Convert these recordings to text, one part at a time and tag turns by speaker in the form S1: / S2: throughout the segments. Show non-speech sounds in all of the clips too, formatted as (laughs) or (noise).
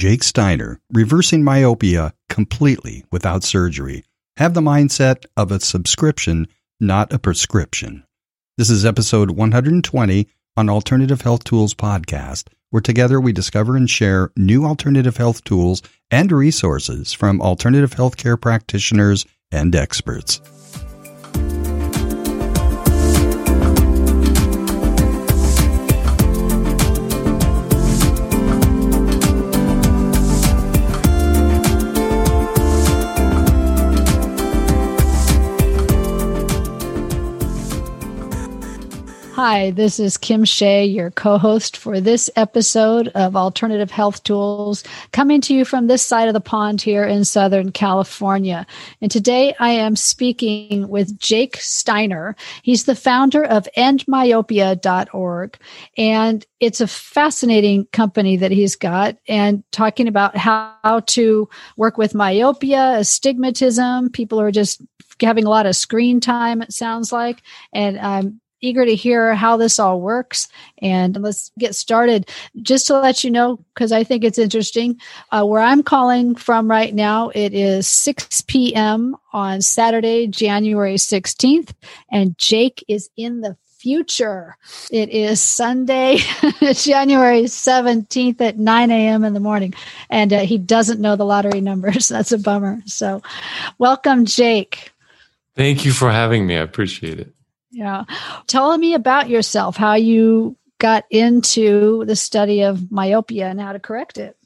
S1: Jake Steiner, reversing myopia completely without surgery. Have the mindset of a subscription, not a prescription. This is episode 120 on Alternative Health Tools Podcast, where together we discover and share new alternative health tools and resources from alternative healthcare practitioners and experts.
S2: Hi, this is Kim Shea, your co host for this episode of Alternative Health Tools, coming to you from this side of the pond here in Southern California. And today I am speaking with Jake Steiner. He's the founder of endmyopia.org. And it's a fascinating company that he's got and talking about how to work with myopia, astigmatism. People are just having a lot of screen time, it sounds like. And I'm eager to hear how this all works. And let's get started. Just to let you know, because I think it's interesting, uh, where I'm calling from right now, it is 6 p.m. on Saturday, January 16th, and Jake is in the future. It is Sunday, (laughs) January 17th at 9 a.m. in the morning. And uh, he doesn't know the lottery numbers. (laughs) That's a bummer. So, welcome, Jake.
S3: Thank you for having me. I appreciate it.
S2: Yeah. Tell me about yourself, how you got into the study of myopia and how to correct it.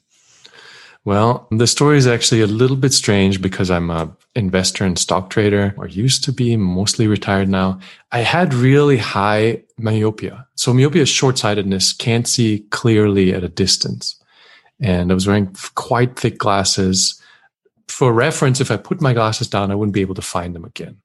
S3: Well, the story is actually a little bit strange because I'm a investor and stock trader, or used to be, mostly retired now. I had really high myopia. So myopia is short-sightedness, can't see clearly at a distance. And I was wearing quite thick glasses. For reference, if I put my glasses down, I wouldn't be able to find them again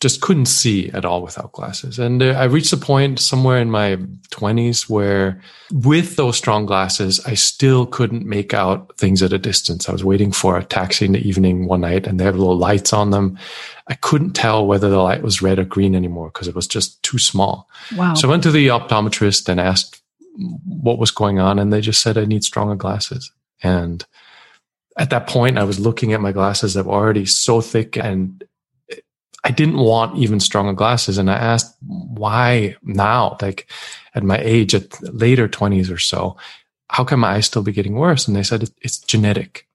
S3: just couldn't see at all without glasses. And I reached a point somewhere in my 20s where with those strong glasses, I still couldn't make out things at a distance. I was waiting for a taxi in the evening one night and they had little lights on them. I couldn't tell whether the light was red or green anymore because it was just too small. Wow. So I went to the optometrist and asked what was going on. And they just said, I need stronger glasses. And at that point, I was looking at my glasses that were already so thick and I didn't want even stronger glasses. And I asked why now, like at my age, at later 20s or so, how can my eyes still be getting worse? And they said it's genetic.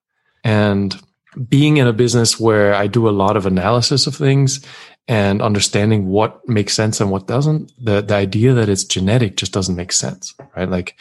S3: And being in a business where I do a lot of analysis of things and understanding what makes sense and what doesn't, the, the idea that it's genetic just doesn't make sense, right? Like,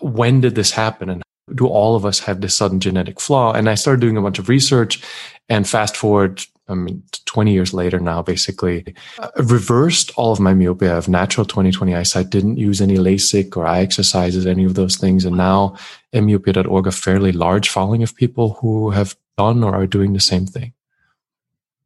S3: when did this happen? And do all of us have this sudden genetic flaw? And I started doing a bunch of research and fast forward I mean, 20 years later now, basically uh, reversed all of my myopia. I have natural 20/20 eyesight, didn't use any LASIK or eye exercises, any of those things. And now myopia.org, a fairly large following of people who have done or are doing the same thing.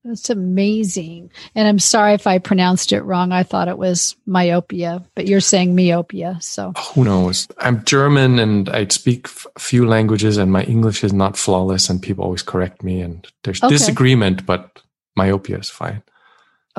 S2: That's amazing. And I'm sorry if I pronounced it wrong. I thought it was myopia, but you're saying myopia. So
S3: who knows? I'm German and I speak a few languages and my English is not flawless and people always correct me and there's okay. disagreement, but myopia is fine.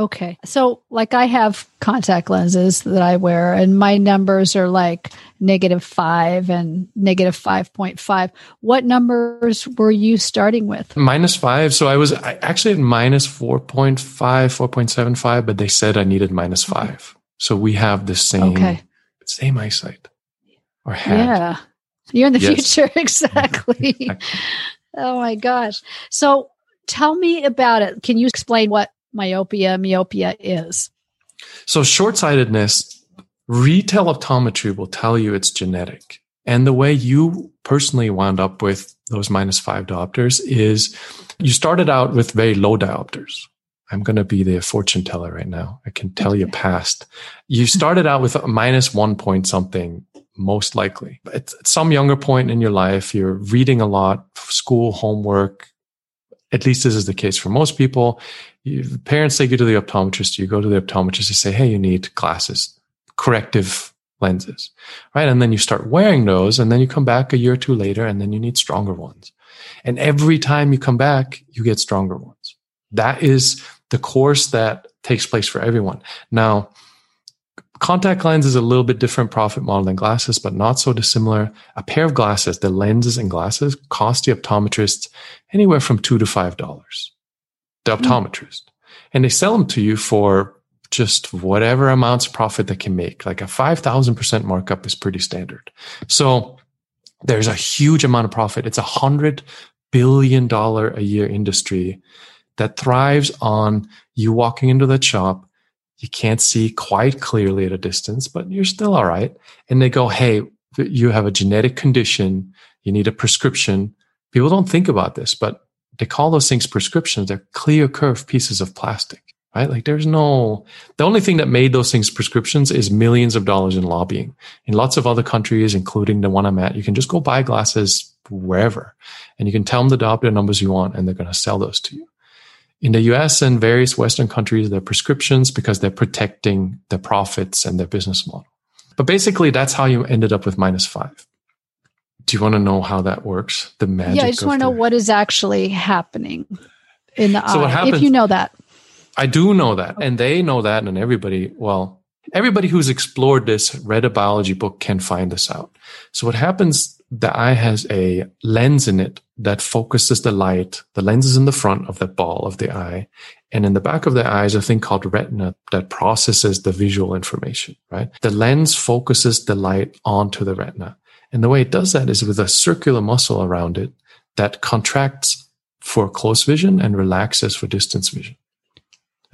S2: Okay. So, like, I have contact lenses that I wear, and my numbers are like negative five and negative 5.5. What numbers were you starting with?
S3: Minus five. So, I was actually at minus 4.5, 4.75, but they said I needed minus five. So, we have the same, okay. same eyesight or had.
S2: Yeah. You're in the yes. future. (laughs) (laughs) exactly. oh my gosh. So, tell me about it. Can you explain what myopia, myopia is?
S3: So short-sightedness, retail optometry will tell you it's genetic. And the way you personally wound up with those minus five diopters is you started out with very low diopters. I'm going to be the fortune teller right now. I can tell okay. you past. You started out with a minus one point something, most likely. At some younger point in your life, you're reading a lot, school, homework. At least this is the case for most people you, parents take you to the optometrist, you go to the optometrist, you say, Hey, you need glasses, corrective lenses, right? And then you start wearing those and then you come back a year or two later and then you need stronger ones. And every time you come back, you get stronger ones. That is the course that takes place for everyone. Now, Contact lens is a little bit different profit model than glasses, but not so dissimilar. A pair of glasses, the lenses and glasses cost the optometrist anywhere from two to five dollars. The hmm. optometrist. Mm. And they sell them to you for just whatever amounts of profit they can make. Like a 5,000% markup is pretty standard. So there's a huge amount of profit. It's a hundred billion dollar a year industry that thrives on you walking into that shop. You can't see quite clearly at a distance, but you're still all right. And they go, Hey, you have a genetic condition. You need a prescription. People don't think about this, but they call those things prescriptions. They're clear curved pieces of plastic, right? Like there's no, the only thing that made those things prescriptions is millions of dollars in lobbying. In lots of other countries, including the one I'm at, you can just go buy glasses wherever and you can tell them the diopter numbers you want and they're going to sell those to you. In the US and various Western countries, they're prescriptions because they're protecting their profits and their business model. But basically, that's how you ended up with minus five. Do you want to know how that works? The magic.
S2: Yeah, I just want to know what is actually happening in the so eye. What happens, if you know that.
S3: I do know that, and they know that, and everybody. Well, everybody who's explored this, read a biology book, can find this out. So what happens? The eye has a lens in it that focuses the light. The lens is in the front of the ball of the eye. And in the back of the eye is a thing called retina that processes the visual information, right? The lens focuses the light onto the retina. And the way it does that is with a circular muscle around it that contracts for close vision and relaxes for distance vision.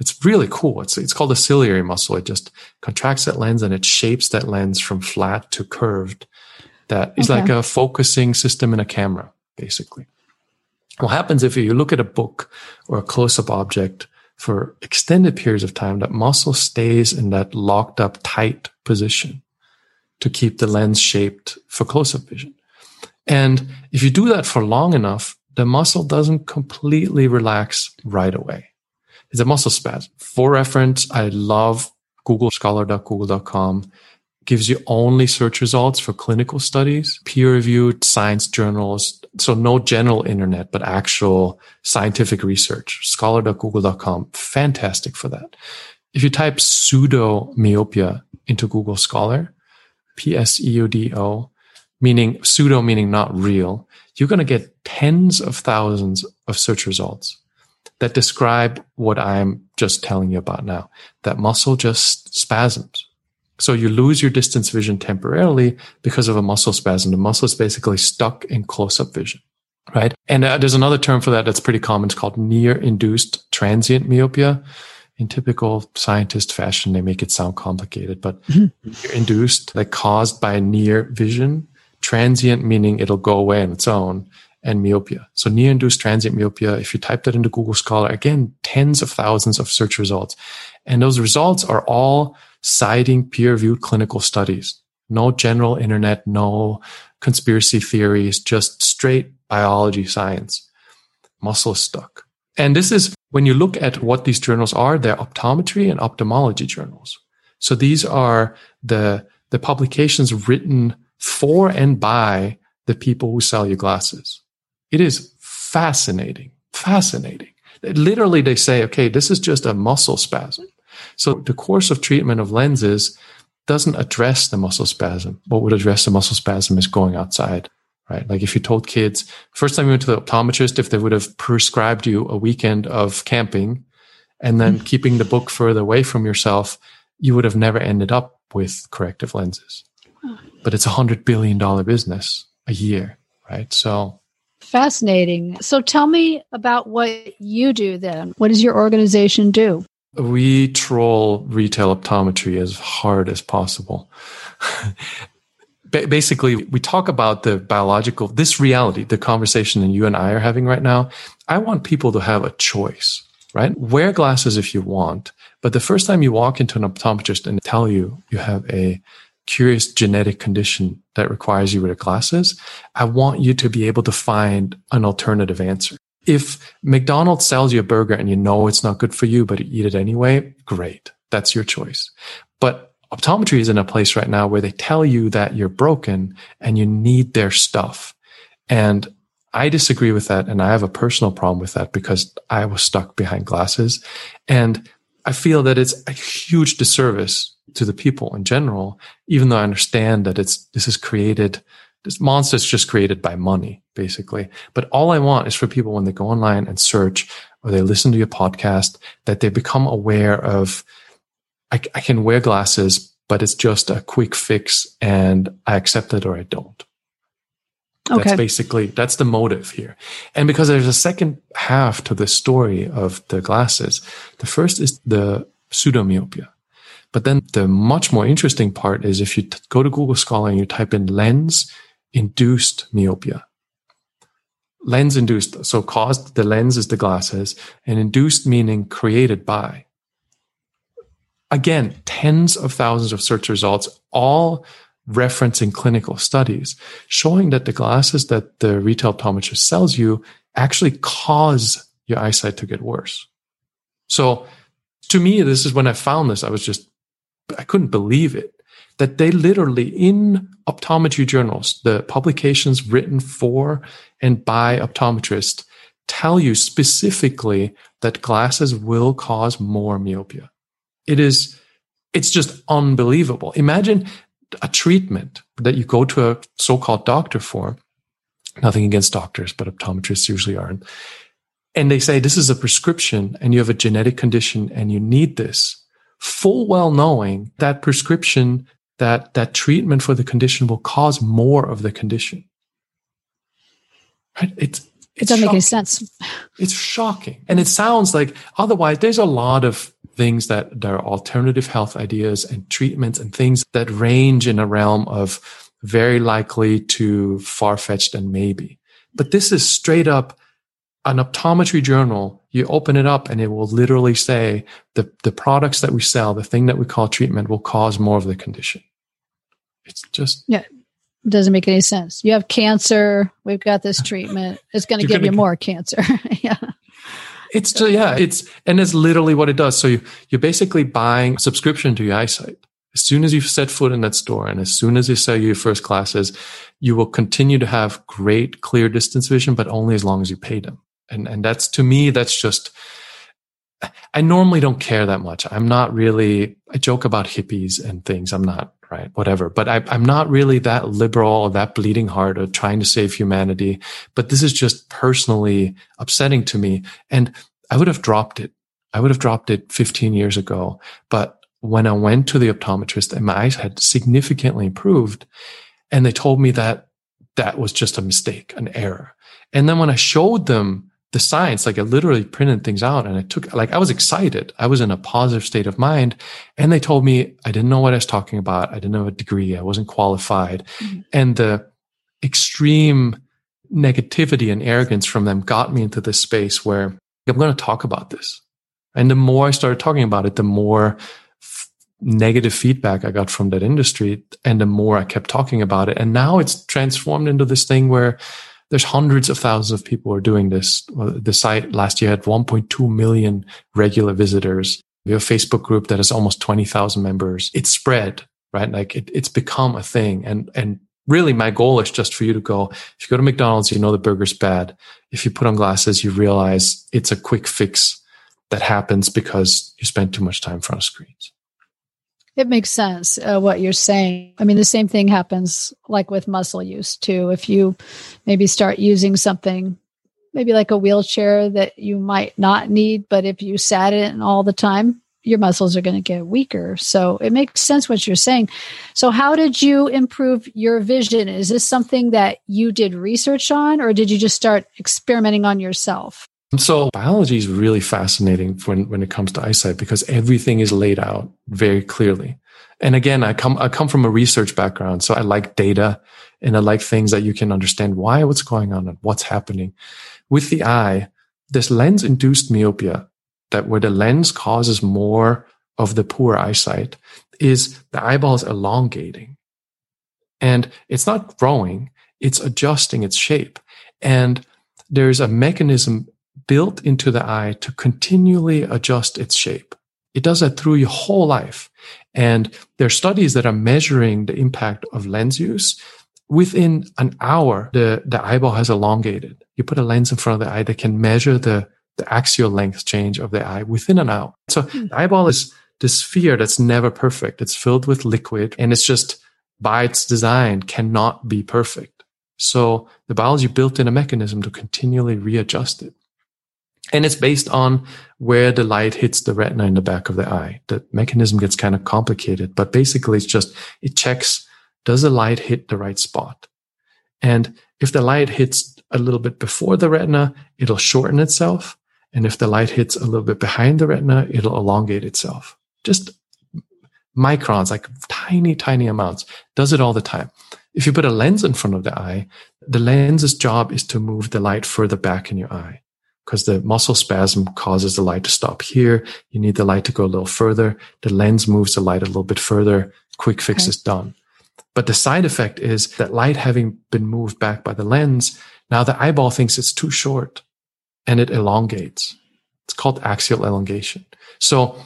S3: It's really cool. It's, it's called a ciliary muscle. It just contracts that lens and it shapes that lens from flat to curved. That is okay. like a focusing system in a camera, basically. What happens if you look at a book or a close up object for extended periods of time, that muscle stays in that locked up tight position to keep the lens shaped for close up vision. And if you do that for long enough, the muscle doesn't completely relax right away. It's a muscle spasm. For reference, I love Google scholar.google.com gives you only search results for clinical studies, peer reviewed science journals. So no general internet, but actual scientific research. Scholar.google.com. Fantastic for that. If you type pseudo myopia into Google Scholar, P-S-E-U-D-O, meaning pseudo, meaning not real, you're going to get tens of thousands of search results that describe what I'm just telling you about now. That muscle just spasms so you lose your distance vision temporarily because of a muscle spasm. The muscle is basically stuck in close up vision, right? And uh, there's another term for that that's pretty common. It's called near induced transient myopia. In typical scientist fashion, they make it sound complicated, but mm-hmm. induced, like caused by near vision, transient meaning it'll go away on its own, and myopia. So near induced transient myopia, if you type that into Google Scholar, again, tens of thousands of search results. And those results are all citing peer reviewed clinical studies. No general internet, no conspiracy theories, just straight biology science. Muscle stuck. And this is when you look at what these journals are, they're optometry and ophthalmology journals. So these are the, the publications written for and by the people who sell you glasses. It is fascinating, fascinating. Literally, they say, okay, this is just a muscle spasm. So the course of treatment of lenses doesn't address the muscle spasm. What would address the muscle spasm is going outside, right? Like if you told kids, first time you went to the optometrist, if they would have prescribed you a weekend of camping and then mm-hmm. keeping the book further away from yourself, you would have never ended up with corrective lenses. But it's a hundred billion dollar business a year, right? So
S2: fascinating. So tell me about what you do then. What does your organization do?
S3: We troll retail optometry as hard as possible. (laughs) Basically, we talk about the biological, this reality, the conversation that you and I are having right now. I want people to have a choice, right? Wear glasses if you want. But the first time you walk into an optometrist and tell you you have a curious genetic condition that requires you to wear glasses, I want you to be able to find an alternative answer if McDonald's sells you a burger and you know it's not good for you, but you eat it anyway, great. That's your choice. But optometry is in a place right now where they tell you that you're broken and you need their stuff. And I disagree with that. And I have a personal problem with that because I was stuck behind glasses. And I feel that it's a huge disservice to the people in general, even though I understand that it's, this is created, this monster is just created by money, basically. But all I want is for people when they go online and search or they listen to your podcast, that they become aware of, I, I can wear glasses, but it's just a quick fix and I accept it or I don't. Okay. That's basically, that's the motive here. And because there's a second half to the story of the glasses, the first is the pseudomyopia. But then the much more interesting part is if you t- go to Google Scholar and you type in lens induced myopia. Lens induced, so caused, the lens is the glasses, and induced meaning created by. Again, tens of thousands of search results, all referencing clinical studies, showing that the glasses that the retail optometrist sells you actually cause your eyesight to get worse. So to me, this is when I found this, I was just, I couldn't believe it that they literally in optometry journals, the publications written for and by optometrists tell you specifically that glasses will cause more myopia. It is, it's just unbelievable. Imagine a treatment that you go to a so-called doctor for. Nothing against doctors, but optometrists usually aren't. And they say this is a prescription and you have a genetic condition and you need this full well knowing that prescription, that, that treatment for the condition will cause more of the condition. Right? It's,
S2: it doesn't shocking. make any sense.
S3: It's shocking. And it sounds like otherwise there's a lot of things that there are alternative health ideas and treatments and things that range in a realm of very likely to far fetched and maybe. But this is straight up an optometry journal. You open it up and it will literally say the, the products that we sell, the thing that we call treatment will cause more of the condition. It's just.
S2: Yeah. It doesn't make any sense. You have cancer. We've got this treatment. It's going to give you more cancer. (laughs) yeah.
S3: It's just, yeah, it's, and it's literally what it does. So you, you're basically buying subscription to your eyesight. As soon as you set foot in that store and as soon as you sell your first glasses, you will continue to have great clear distance vision, but only as long as you pay them. And, and that's to me, that's just, I normally don't care that much. I'm not really, I joke about hippies and things. I'm not, right? Whatever. But I, am not really that liberal or that bleeding heart or trying to save humanity. But this is just personally upsetting to me. And I would have dropped it. I would have dropped it 15 years ago. But when I went to the optometrist and my eyes had significantly improved and they told me that that was just a mistake, an error. And then when I showed them the science, like I literally printed things out and I took, like, I was excited. I was in a positive state of mind. And they told me I didn't know what I was talking about. I didn't have a degree. I wasn't qualified. Mm-hmm. And the extreme negativity and arrogance from them got me into this space where I'm going to talk about this. And the more I started talking about it, the more f- negative feedback I got from that industry and the more I kept talking about it. And now it's transformed into this thing where there's hundreds of thousands of people are doing this. The site last year had 1.2 million regular visitors. We have a Facebook group that has almost 20,000 members. It's spread, right? Like it, it's become a thing. And, and really my goal is just for you to go, if you go to McDonald's, you know the burger's bad. If you put on glasses, you realize it's a quick fix that happens because you spend too much time in front of screens.
S2: It makes sense uh, what you're saying. I mean, the same thing happens like with muscle use too. If you maybe start using something, maybe like a wheelchair that you might not need, but if you sat in all the time, your muscles are going to get weaker. So it makes sense what you're saying. So, how did you improve your vision? Is this something that you did research on, or did you just start experimenting on yourself?
S3: So biology is really fascinating when, when it comes to eyesight because everything is laid out very clearly. And again, I come, I come from a research background. So I like data and I like things that you can understand why, what's going on and what's happening with the eye. This lens induced myopia that where the lens causes more of the poor eyesight is the eyeball is elongating and it's not growing. It's adjusting its shape. And there's a mechanism built into the eye to continually adjust its shape. It does that through your whole life. And there are studies that are measuring the impact of lens use. Within an hour, the, the eyeball has elongated. You put a lens in front of the eye that can measure the, the axial length change of the eye within an hour. So hmm. the eyeball is this sphere that's never perfect. It's filled with liquid and it's just by its design cannot be perfect. So the biology built in a mechanism to continually readjust it. And it's based on where the light hits the retina in the back of the eye. The mechanism gets kind of complicated, but basically it's just, it checks, does the light hit the right spot? And if the light hits a little bit before the retina, it'll shorten itself. And if the light hits a little bit behind the retina, it'll elongate itself. Just microns, like tiny, tiny amounts. Does it all the time. If you put a lens in front of the eye, the lens's job is to move the light further back in your eye because the muscle spasm causes the light to stop here. You need the light to go a little further. The lens moves the light a little bit further. Quick fix okay. is done. But the side effect is that light having been moved back by the lens, now the eyeball thinks it's too short and it elongates. It's called axial elongation. So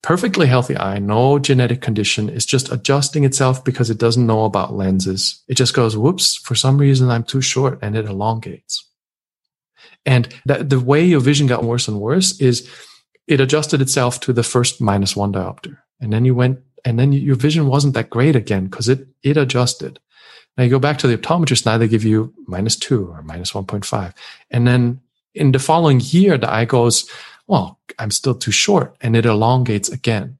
S3: perfectly healthy eye, no genetic condition, is just adjusting itself because it doesn't know about lenses. It just goes, whoops, for some reason I'm too short and it elongates. And that the way your vision got worse and worse is it adjusted itself to the first minus one diopter. And then you went, and then your vision wasn't that great again because it, it adjusted. Now you go back to the optometrist. Now they give you minus two or minus 1.5. And then in the following year, the eye goes, well, I'm still too short and it elongates again.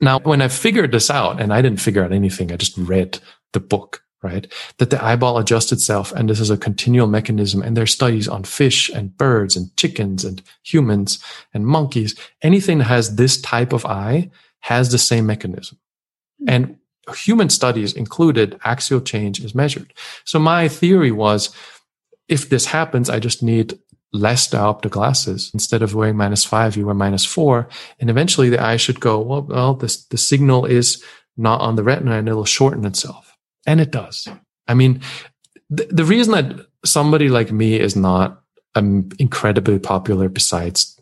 S3: Now, when I figured this out, and I didn't figure out anything, I just read the book, right? That the eyeball adjusts itself and this is a continual mechanism. And there's studies on fish and birds and chickens and humans and monkeys. Anything that has this type of eye has the same mechanism. Hmm. And human studies included axial change is measured. So my theory was if this happens, I just need less diopter glasses. Instead of wearing minus five, you wear minus four. And eventually the eye should go, well, well, this, the signal is not on the retina and it'll shorten itself. And it does. I mean, th- the reason that somebody like me is not um, incredibly popular besides,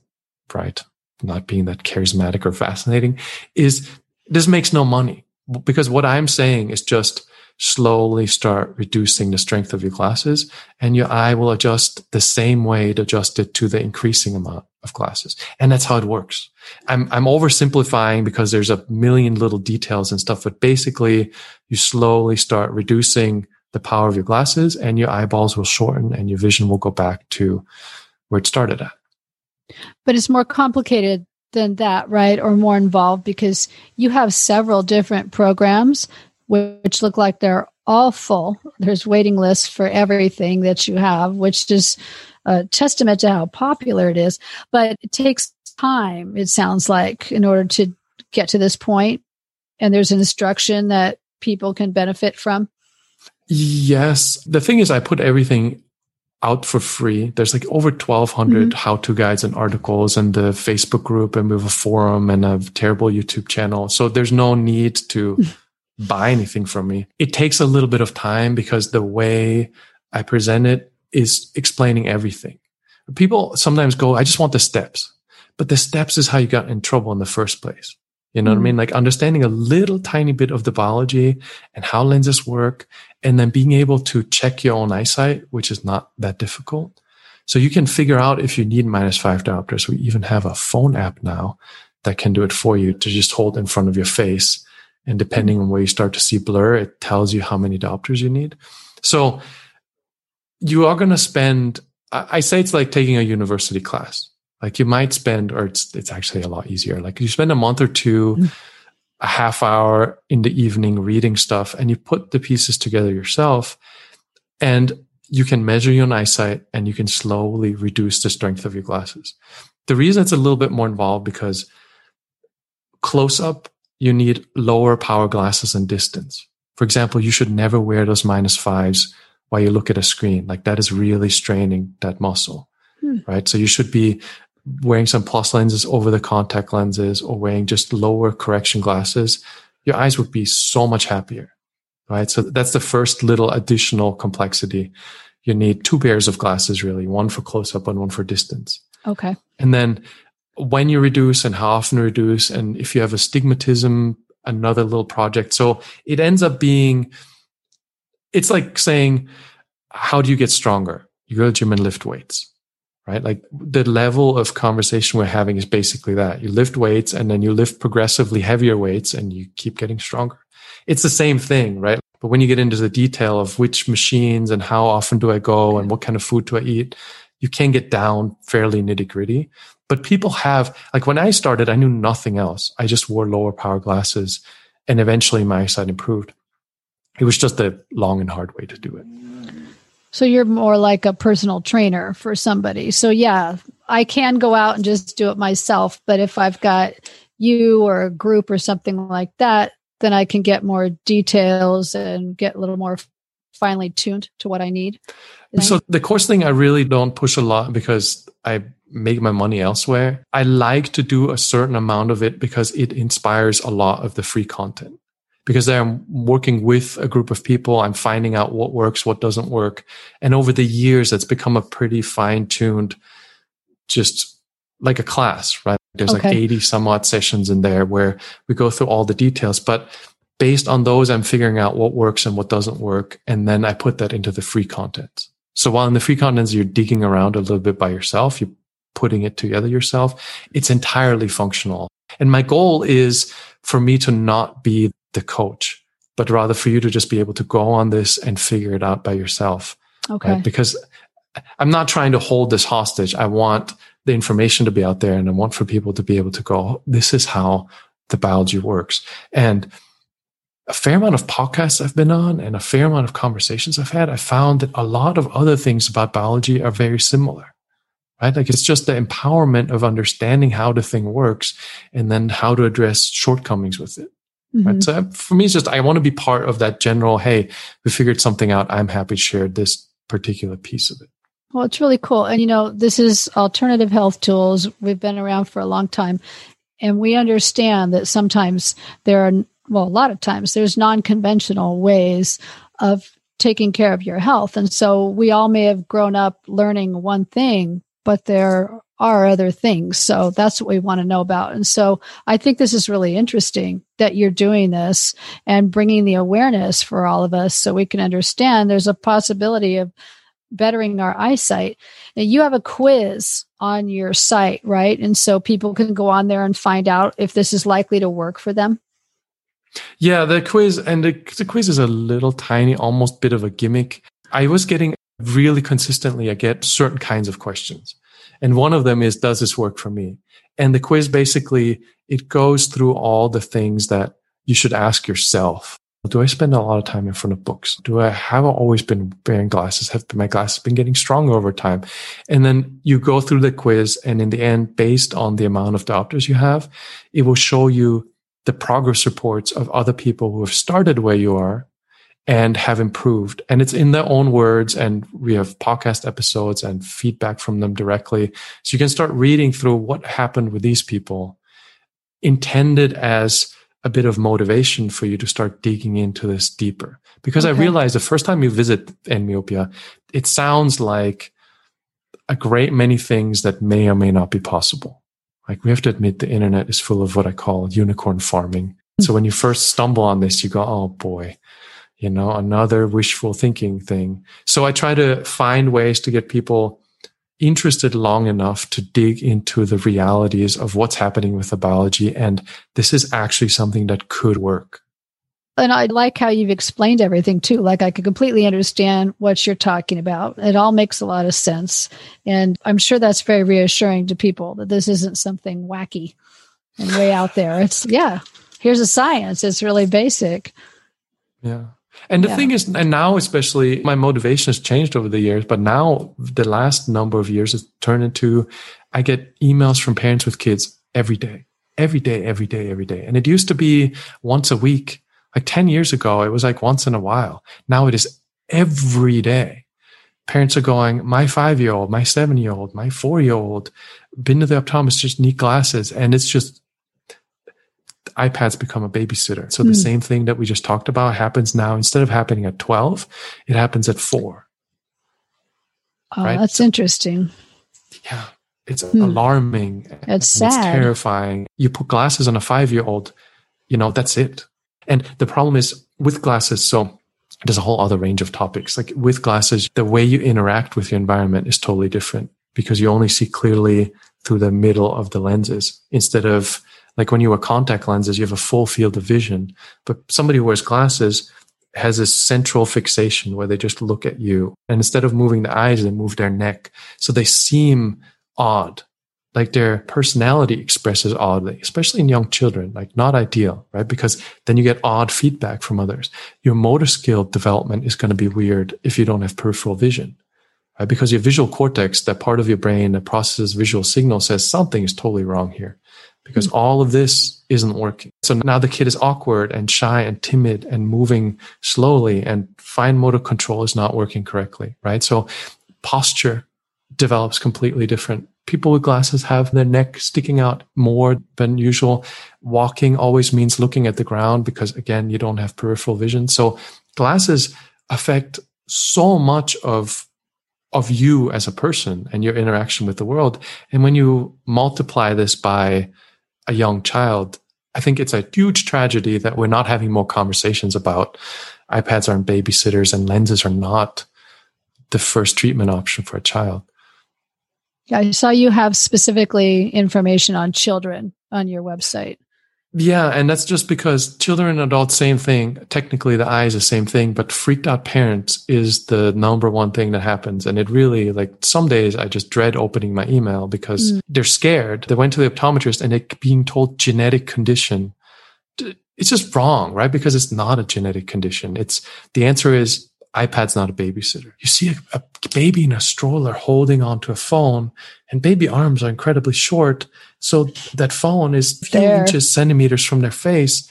S3: right, not being that charismatic or fascinating is this makes no money because what I'm saying is just slowly start reducing the strength of your glasses and your eye will adjust the same way it adjusted to the increasing amount of glasses. And that's how it works. I'm, I'm oversimplifying because there's a million little details and stuff, but basically you slowly start reducing the power of your glasses and your eyeballs will shorten and your vision will go back to where it started at.
S2: But it's more complicated than that, right? Or more involved because you have several different programs which look like they're all full. There's waiting lists for everything that you have, which is a testament to how popular it is. But it takes time, it sounds like, in order to get to this point. And there's an instruction that people can benefit from.
S3: Yes. The thing is, I put everything out for free. There's like over 1200 mm-hmm. how to guides and articles and the Facebook group and we have a forum and a terrible YouTube channel. So there's no need to (laughs) buy anything from me. It takes a little bit of time because the way I present it is explaining everything. People sometimes go, I just want the steps, but the steps is how you got in trouble in the first place. You know mm-hmm. what I mm. mean? Like understanding a little tiny bit of the biology and how lenses work and then being able to check your own eyesight, which is not that difficult. So you can figure out if you need minus five diopters. We even have a phone app now that can do it for you to just hold in front of your face and depending on where you start to see blur, it tells you how many diopters you need. So you are going to spend, I say it's like taking a university class. Like you might spend, or it's, it's actually a lot easier. Like you spend a month or two, mm. a half hour in the evening reading stuff and you put the pieces together yourself and you can measure your own eyesight and you can slowly reduce the strength of your glasses. The reason it's a little bit more involved because close up you need lower power glasses and distance. For example, you should never wear those minus fives while you look at a screen. Like that is really straining that muscle, hmm. right? So you should be wearing some plus lenses over the contact lenses or wearing just lower correction glasses. Your eyes would be so much happier, right? So that's the first little additional complexity. You need two pairs of glasses, really, one for close up and one for distance.
S2: Okay.
S3: And then when you reduce and how often reduce and if you have astigmatism another little project so it ends up being it's like saying how do you get stronger you go to the gym and lift weights right? Like the level of conversation we're having is basically that you lift weights and then you lift progressively heavier weights and you keep getting stronger. It's the same thing, right? But when you get into the detail of which machines and how often do I go and what kind of food do I eat, you can get down fairly nitty gritty. But people have, like when I started, I knew nothing else. I just wore lower power glasses and eventually my eyesight improved. It was just a long and hard way to do it.
S2: So you're more like a personal trainer for somebody. So yeah, I can go out and just do it myself, but if I've got you or a group or something like that, then I can get more details and get a little more finely tuned to what I need.
S3: So the course thing I really don't push a lot because I make my money elsewhere. I like to do a certain amount of it because it inspires a lot of the free content. Because I'm working with a group of people, I'm finding out what works, what doesn't work. And over the years, it's become a pretty fine tuned, just like a class, right? There's okay. like 80 some odd sessions in there where we go through all the details. But based on those, I'm figuring out what works and what doesn't work. And then I put that into the free content. So while in the free contents, you're digging around a little bit by yourself, you're putting it together yourself. It's entirely functional. And my goal is for me to not be the coach, but rather for you to just be able to go on this and figure it out by yourself.
S2: Okay. Right?
S3: Because I'm not trying to hold this hostage. I want the information to be out there and I want for people to be able to go, this is how the biology works. And a fair amount of podcasts I've been on and a fair amount of conversations I've had, I found that a lot of other things about biology are very similar, right? Like it's just the empowerment of understanding how the thing works and then how to address shortcomings with it. Mm-hmm. Right. So for me, it's just, I want to be part of that general, Hey, we figured something out. I'm happy to share this particular piece of it.
S2: Well, it's really cool. And you know, this is alternative health tools. We've been around for a long time and we understand that sometimes there are well, a lot of times there's non conventional ways of taking care of your health. And so we all may have grown up learning one thing, but there are other things. So that's what we want to know about. And so I think this is really interesting that you're doing this and bringing the awareness for all of us so we can understand there's a possibility of bettering our eyesight. And you have a quiz on your site, right? And so people can go on there and find out if this is likely to work for them.
S3: Yeah, the quiz and the, the quiz is a little tiny, almost bit of a gimmick. I was getting really consistently, I get certain kinds of questions. And one of them is, does this work for me? And the quiz basically, it goes through all the things that you should ask yourself. Do I spend a lot of time in front of books? Do I have always been wearing glasses? Have my glasses been getting stronger over time? And then you go through the quiz. And in the end, based on the amount of diopters you have, it will show you the progress reports of other people who have started where you are and have improved. And it's in their own words. And we have podcast episodes and feedback from them directly. So you can start reading through what happened with these people intended as a bit of motivation for you to start digging into this deeper. Because okay. I realized the first time you visit Endmyopia, it sounds like a great many things that may or may not be possible. Like we have to admit the internet is full of what I call unicorn farming. So when you first stumble on this, you go, Oh boy, you know, another wishful thinking thing. So I try to find ways to get people interested long enough to dig into the realities of what's happening with the biology. And this is actually something that could work.
S2: And I like how you've explained everything too. Like I can completely understand what you're talking about. It all makes a lot of sense. And I'm sure that's very reassuring to people that this isn't something wacky and way out there. It's, yeah, here's a science. It's really basic.
S3: Yeah. And the yeah. thing is, and now especially my motivation has changed over the years, but now the last number of years has turned into I get emails from parents with kids every day, every day, every day, every day. And it used to be once a week like 10 years ago, it was like once in a while. Now it is every day. Parents are going, my five year old, my seven year old, my four year old, been to the optometrist, just need glasses. And it's just, iPads become a babysitter. So the hmm. same thing that we just talked about happens now. Instead of happening at 12, it happens at four.
S2: Oh, right? that's so, interesting.
S3: Yeah. It's hmm. alarming.
S2: It's sad. It's
S3: terrifying. You put glasses on a five year old, you know, that's it. And the problem is with glasses. So there's a whole other range of topics. Like with glasses, the way you interact with your environment is totally different. because you only see clearly through the middle of the lenses instead of like when you wear contact lenses, you have a full field of vision. But somebody who wears glasses has a central fixation where they just look at you. And instead of moving the eyes, they move their neck. So they seem odd. Like their personality expresses oddly, especially in young children, like not ideal, right? Because then you get odd feedback from others. Your motor skill development is going to be weird if you don't have peripheral vision, right? Because your visual cortex, that part of your brain that processes visual signals says something is totally wrong here because mm-hmm. all of this isn't working. So now the kid is awkward and shy and timid and moving slowly and fine motor control is not working correctly, right? So posture develops completely different. People with glasses have their neck sticking out more than usual. Walking always means looking at the ground because again, you don't have peripheral vision. So glasses affect so much of of you as a person and your interaction with the world. And when you multiply this by a young child, I think it's a huge tragedy that we're not having more conversations about iPads aren't babysitters and lenses are not the first treatment option for a child.
S2: Yeah, I saw you have specifically information on children on your website.
S3: Yeah, and that's just because children and adults, same thing. Technically, the eye is the same thing, but freaked out parents is the number one thing that happens. And it really, like, some days I just dread opening my email because mm. they're scared. They went to the optometrist and they're being told genetic condition. It's just wrong, right? Because it's not a genetic condition. It's the answer is iPad's not a babysitter. You see a, a, baby in a stroller holding onto a phone, and baby arms are incredibly short. So that phone is a few there. inches, centimeters from their face.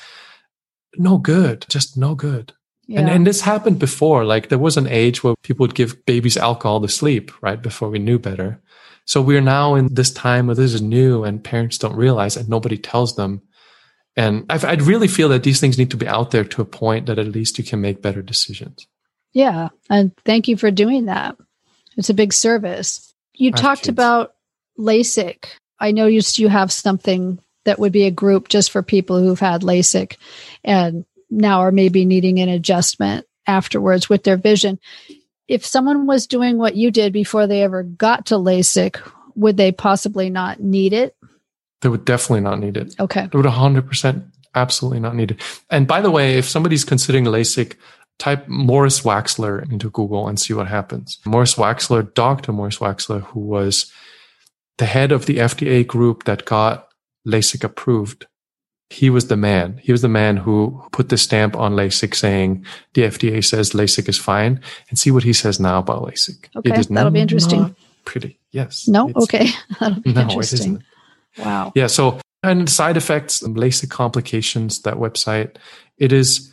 S3: No good, just no good. Yeah. And, and this happened before. Like there was an age where people would give babies alcohol to sleep, right? Before we knew better. So we're now in this time where this is new and parents don't realize and nobody tells them. And i I'd really feel that these things need to be out there to a point that at least you can make better decisions.
S2: Yeah. And thank you for doing that. It's a big service. You talked about LASIK. I noticed you have something that would be a group just for people who've had LASIK and now are maybe needing an adjustment afterwards with their vision. If someone was doing what you did before they ever got to LASIK, would they possibly not need it?
S3: They would definitely not need it.
S2: Okay.
S3: They would 100% absolutely not need it. And by the way, if somebody's considering LASIK, type Morris Waxler into Google and see what happens. Morris Waxler, Dr. Morris Waxler, who was the head of the FDA group that got LASIK approved. He was the man. He was the man who put the stamp on LASIK saying the FDA says LASIK is fine and see what he says now about LASIK.
S2: Okay, that'll be interesting.
S3: Pretty. Yes.
S2: No. Okay. (laughs) that'll be no, interesting. Wow.
S3: Yeah. So, and side effects, LASIK complications, that website, it is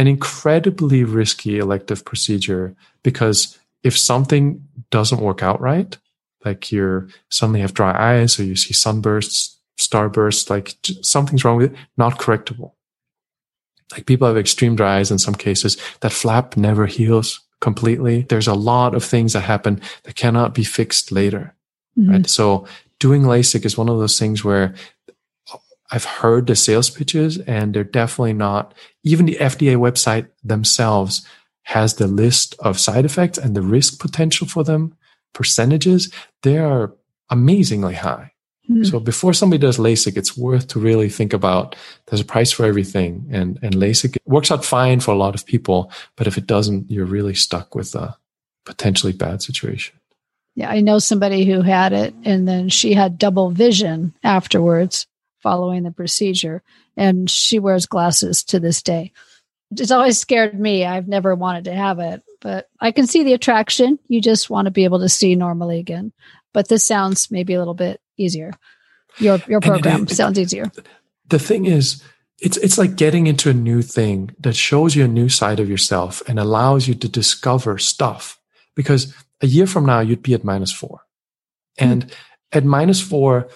S3: an incredibly risky elective procedure because if something doesn't work out right, like you suddenly have dry eyes or you see sunbursts, starbursts, like something's wrong with it, not correctable. Like people have extreme dry eyes in some cases. That flap never heals completely. There's a lot of things that happen that cannot be fixed later. Mm-hmm. Right. So doing LASIK is one of those things where I've heard the sales pitches and they're definitely not, even the FDA website themselves has the list of side effects and the risk potential for them percentages. They are amazingly high. Mm-hmm. So before somebody does LASIK, it's worth to really think about there's a price for everything and, and LASIK works out fine for a lot of people. But if it doesn't, you're really stuck with a potentially bad situation.
S2: Yeah, I know somebody who had it and then she had double vision afterwards following the procedure, and she wears glasses to this day. It's always scared me. I've never wanted to have it, but I can see the attraction. You just want to be able to see normally again. But this sounds maybe a little bit easier. Your your program it, it, sounds easier.
S3: The thing is, it's it's like getting into a new thing that shows you a new side of yourself and allows you to discover stuff. Because a year from now, you'd be at minus four, and mm-hmm. at minus four,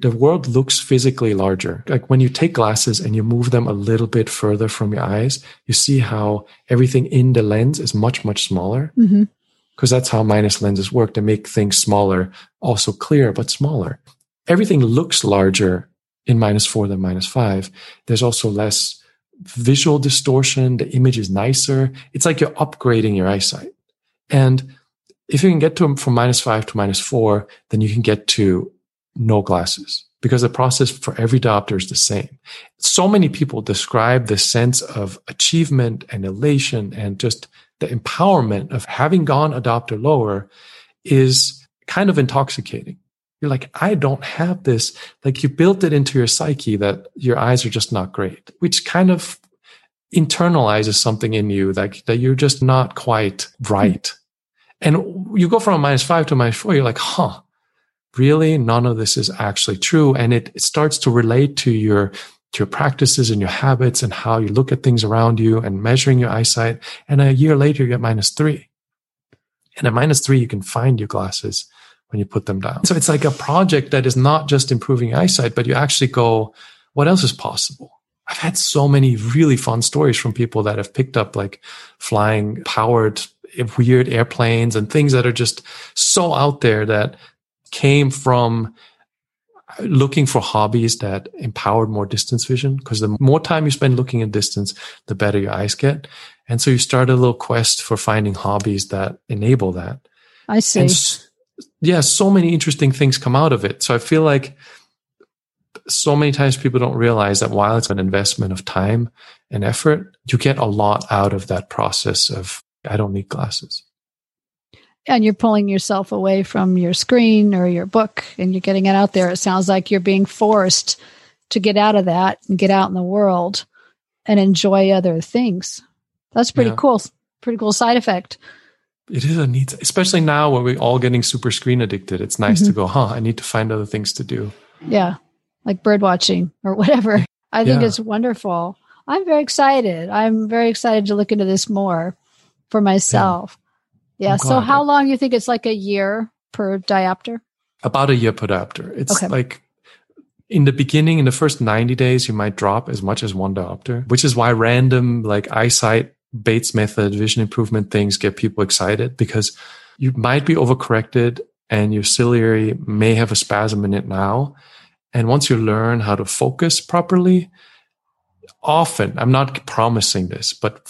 S3: the world looks physically larger. Like when you take glasses and you move them a little bit further from your eyes, you see how everything in the lens is much, much smaller. Because mm-hmm. that's how minus lenses work. They make things smaller, also clear, but smaller. Everything looks larger in minus four than minus five. There's also less visual distortion. The image is nicer. It's like you're upgrading your eyesight. And If you can get to from minus five to minus four, then you can get to no glasses because the process for every diopter is the same. So many people describe the sense of achievement and elation and just the empowerment of having gone a diopter lower is kind of intoxicating. You're like, I don't have this. Like you built it into your psyche that your eyes are just not great, which kind of internalizes something in you like that you're just not quite right. And you go from a minus five to a minus four, you're like, huh, really none of this is actually true. And it, it starts to relate to your, to your practices and your habits and how you look at things around you and measuring your eyesight. And a year later, you get minus three. And at minus three, you can find your glasses when you put them down. So it's like a project that is not just improving eyesight, but you actually go, what else is possible? I've had so many really fun stories from people that have picked up like flying powered weird airplanes and things that are just so out there that came from looking for hobbies that empowered more distance vision because the more time you spend looking at distance, the better your eyes get. And so you start a little quest for finding hobbies that enable that.
S2: I see.
S3: And yeah, so many interesting things come out of it. So I feel like so many times people don't realize that while it's an investment of time and effort, you get a lot out of that process of I don't need glasses.
S2: And you're pulling yourself away from your screen or your book and you're getting it out there. It sounds like you're being forced to get out of that and get out in the world and enjoy other things. That's pretty yeah. cool. Pretty cool side effect.
S3: It is a neat, especially now when we're all getting super screen addicted. It's nice mm-hmm. to go, huh? I need to find other things to do.
S2: Yeah, like bird watching or whatever. (laughs) I think yeah. it's wonderful. I'm very excited. I'm very excited to look into this more for myself. Yeah. Yeah. So how long you think it's like a year per diopter?
S3: About a year per diopter. It's okay. like in the beginning, in the first 90 days, you might drop as much as one diopter, which is why random like eyesight Bates method, vision improvement things get people excited because you might be overcorrected and your ciliary may have a spasm in it now. And once you learn how to focus properly, often, I'm not promising this, but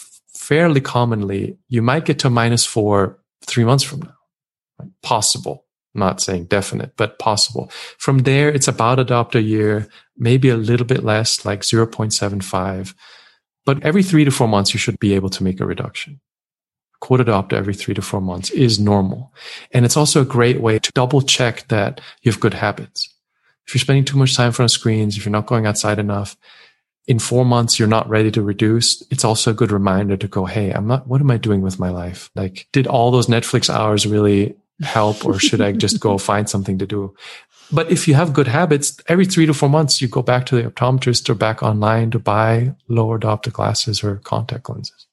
S3: fairly commonly, you might get to minus four three months from now. Possible. I'm not saying definite, but possible. From there, it's about a diopter a year, maybe a little bit less, like 0.75. But every three to four months, you should be able to make a reduction. Quote diopter every three to four months is normal. And it's also a great way to double check that you have good habits. If you're spending too much time in front of screens, if you're not going outside enough, in four months you're not ready to reduce, it's also a good reminder to go, Hey, I'm not, what am I doing with my life? Like, did all those Netflix hours really help or should I just go find something to do? But if you have good habits, every three to four months, you go back to the optometrist or back online to buy lower diopter glasses or contact lenses.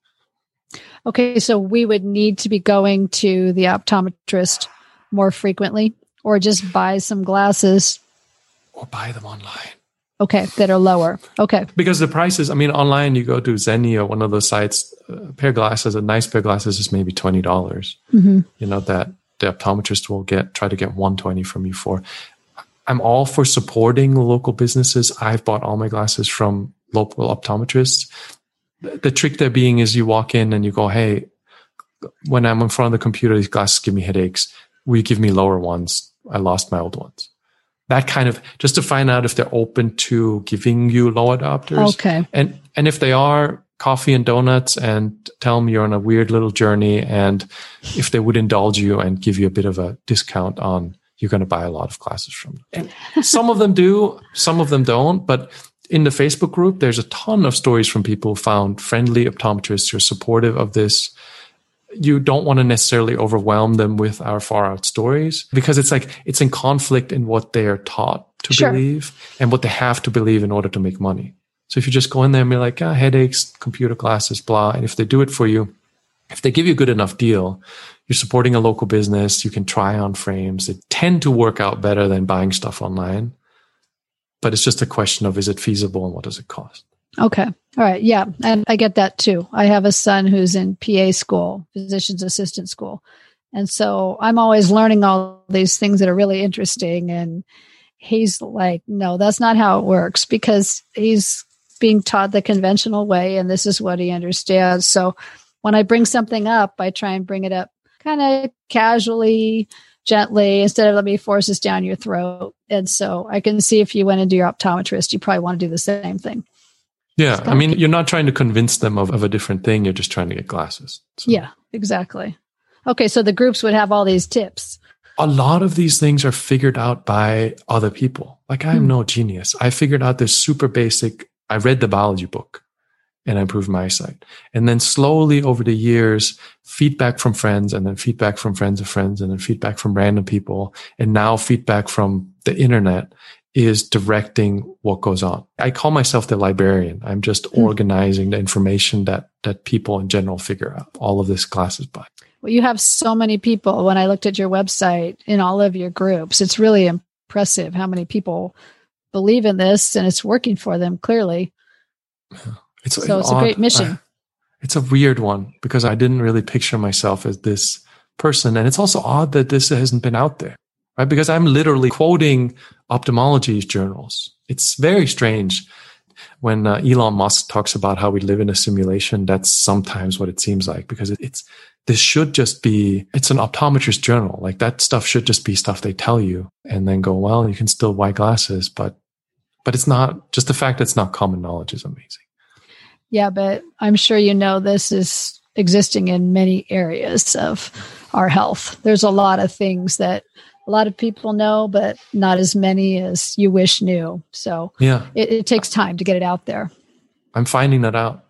S2: Okay, so we would need to be going to the optometrist more frequently or just buy some glasses
S3: or buy them online.
S2: Okay, that are lower. Okay.
S3: Because the prices, I mean, online you go to Zenni or one of those sites, a pair of glasses, a nice pair of glasses is maybe $20. mm-hmm. You know, that the optometrist will get, try to get 120 from you for. I'm all for supporting local businesses. I've bought all my glasses from local optometrists. The trick there being is you walk in and you go, Hey, when I'm in front of the computer, these glasses give me headaches. Will you give me lower ones? I lost my old ones. That kind of just to find out if they're open to giving you lower diopters.
S2: Okay.
S3: And and if they are, coffee and donuts and tell them you're on a weird little journey and if they would indulge you and give you a bit of a discount on you're going to buy a lot of classes from them. And (laughs) some of them do, some of them don't. But in the Facebook group, there's a ton of stories from people who found friendly optometrists who are supportive of this. You don't want to necessarily overwhelm them with our far out stories because it's like it's in conflict in what they are taught to sure. believe and what they have to believe in order to make money. So if you just go in there and be like, ah, headaches, computer classes, blah, and if they do it for you, if they give you a good enough deal, you're supporting a local business, you can try on frames. They tend to work out better than buying stuff online. But it's just a question of is it feasible and what does it cost?
S2: Okay. All right. Yeah. And I get that too. I have a son who's in PA school, physician's assistant school. And so I'm always learning all these things that are really interesting. And he's like, no, that's not how it works because he's being taught the conventional way and this is what he understands. So when I bring something up, I try and bring it up kind of casually, gently, instead of let me force this down your throat. And so I can see if you went into your optometrist, you probably want to do the same thing.
S3: Yeah. I mean, you're not trying to convince them of, of a different thing. You're just trying to get glasses.
S2: So. Yeah, exactly. Okay. So the groups would have all these tips.
S3: A lot of these things are figured out by other people. Like I'm hmm. no genius. I figured out this super basic. I read the biology book and I improved my eyesight. And then slowly over the years, feedback from friends and then feedback from friends of friends and then feedback from random people and now feedback from the internet is directing what goes on. I call myself the librarian. I'm just mm. organizing the information that that people in general figure out all of this classes by.
S2: Well, you have so many people. When I looked at your website in all of your groups, it's really impressive how many people believe in this and it's working for them clearly. (sighs) It's so it's odd, a great mission. Uh, (sighs)
S3: it's a weird one because I didn't really picture myself as this person. And it's also odd that this hasn't been out there right? Because I'm literally quoting ophthalmology journals. It's very strange when uh, Elon Musk talks about how we live in a simulation. That's sometimes what it seems like because it's this should just be it's an optometrist journal. Like that stuff should just be stuff they tell you and then go, well, you can still buy glasses, but but it's not just the fact that it's not common knowledge is amazing.
S2: Yeah, but I'm sure you know this is existing in many areas of our health. There's a lot of things that a lot of people know, but not as many as you wish knew. So
S3: yeah,
S2: it, it takes time to get it out there.
S3: I'm finding that out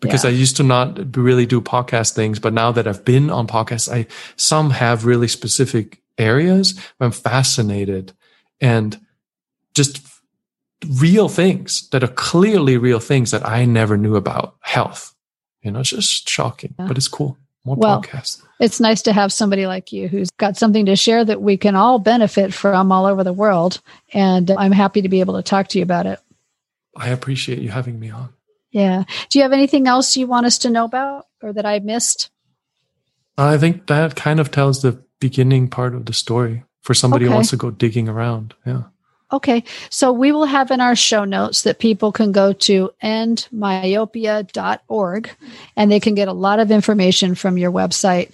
S3: because yeah. I used to not really do podcast things, but now that I've been on podcasts, I some have really specific areas. I'm fascinated and just real things that are clearly real things that I never knew about health. You know, it's just shocking, yeah. but it's cool. More well, podcasts.
S2: It's nice to have somebody like you who's got something to share that we can all benefit from all over the world. And I'm happy to be able to talk to you about it.
S3: I appreciate you having me on.
S2: Yeah. Do you have anything else you want us to know about or that I missed?
S3: I think that kind of tells the beginning part of the story for somebody okay. who wants to go digging around. Yeah.
S2: Okay. So we will have in our show notes that people can go to endmyopia.org and they can get a lot of information from your website.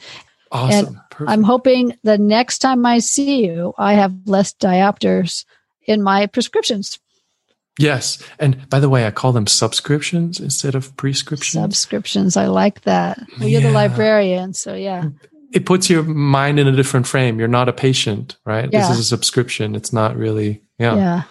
S3: Awesome.
S2: I'm hoping the next time I see you, I have less diopters in my prescriptions.
S3: Yes. And by the way, I call them subscriptions instead of prescriptions.
S2: Subscriptions. I like that. Well, you're yeah. the librarian. So, yeah
S3: it puts your mind in a different frame. You're not a patient, right? Yeah. This is a subscription. It's not really, yeah.
S2: Yeah.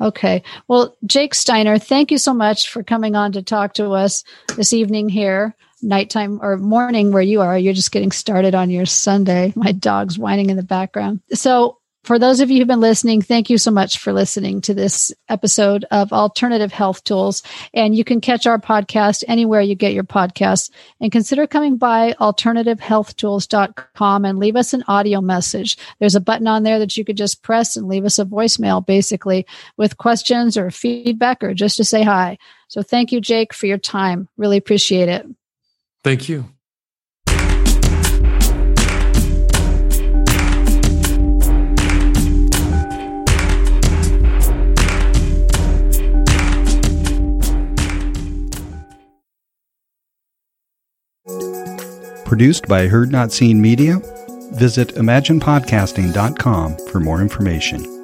S2: Okay. Well, Jake Steiner, thank you so much for coming on to talk to us this evening here, nighttime or morning where you are. You're just getting started on your Sunday. My dog's whining in the background. So for those of you who've been listening, thank you so much for listening to this episode of Alternative Health Tools. And you can catch our podcast anywhere you get your podcasts and consider coming by alternativehealthtools.com and leave us an audio message. There's a button on there that you could just press and leave us a voicemail basically with questions or feedback or just to say hi. So thank you, Jake, for your time. Really appreciate it.
S3: Thank you.
S1: Produced by Heard Not Seen Media. Visit imaginepodcasting.com for more information.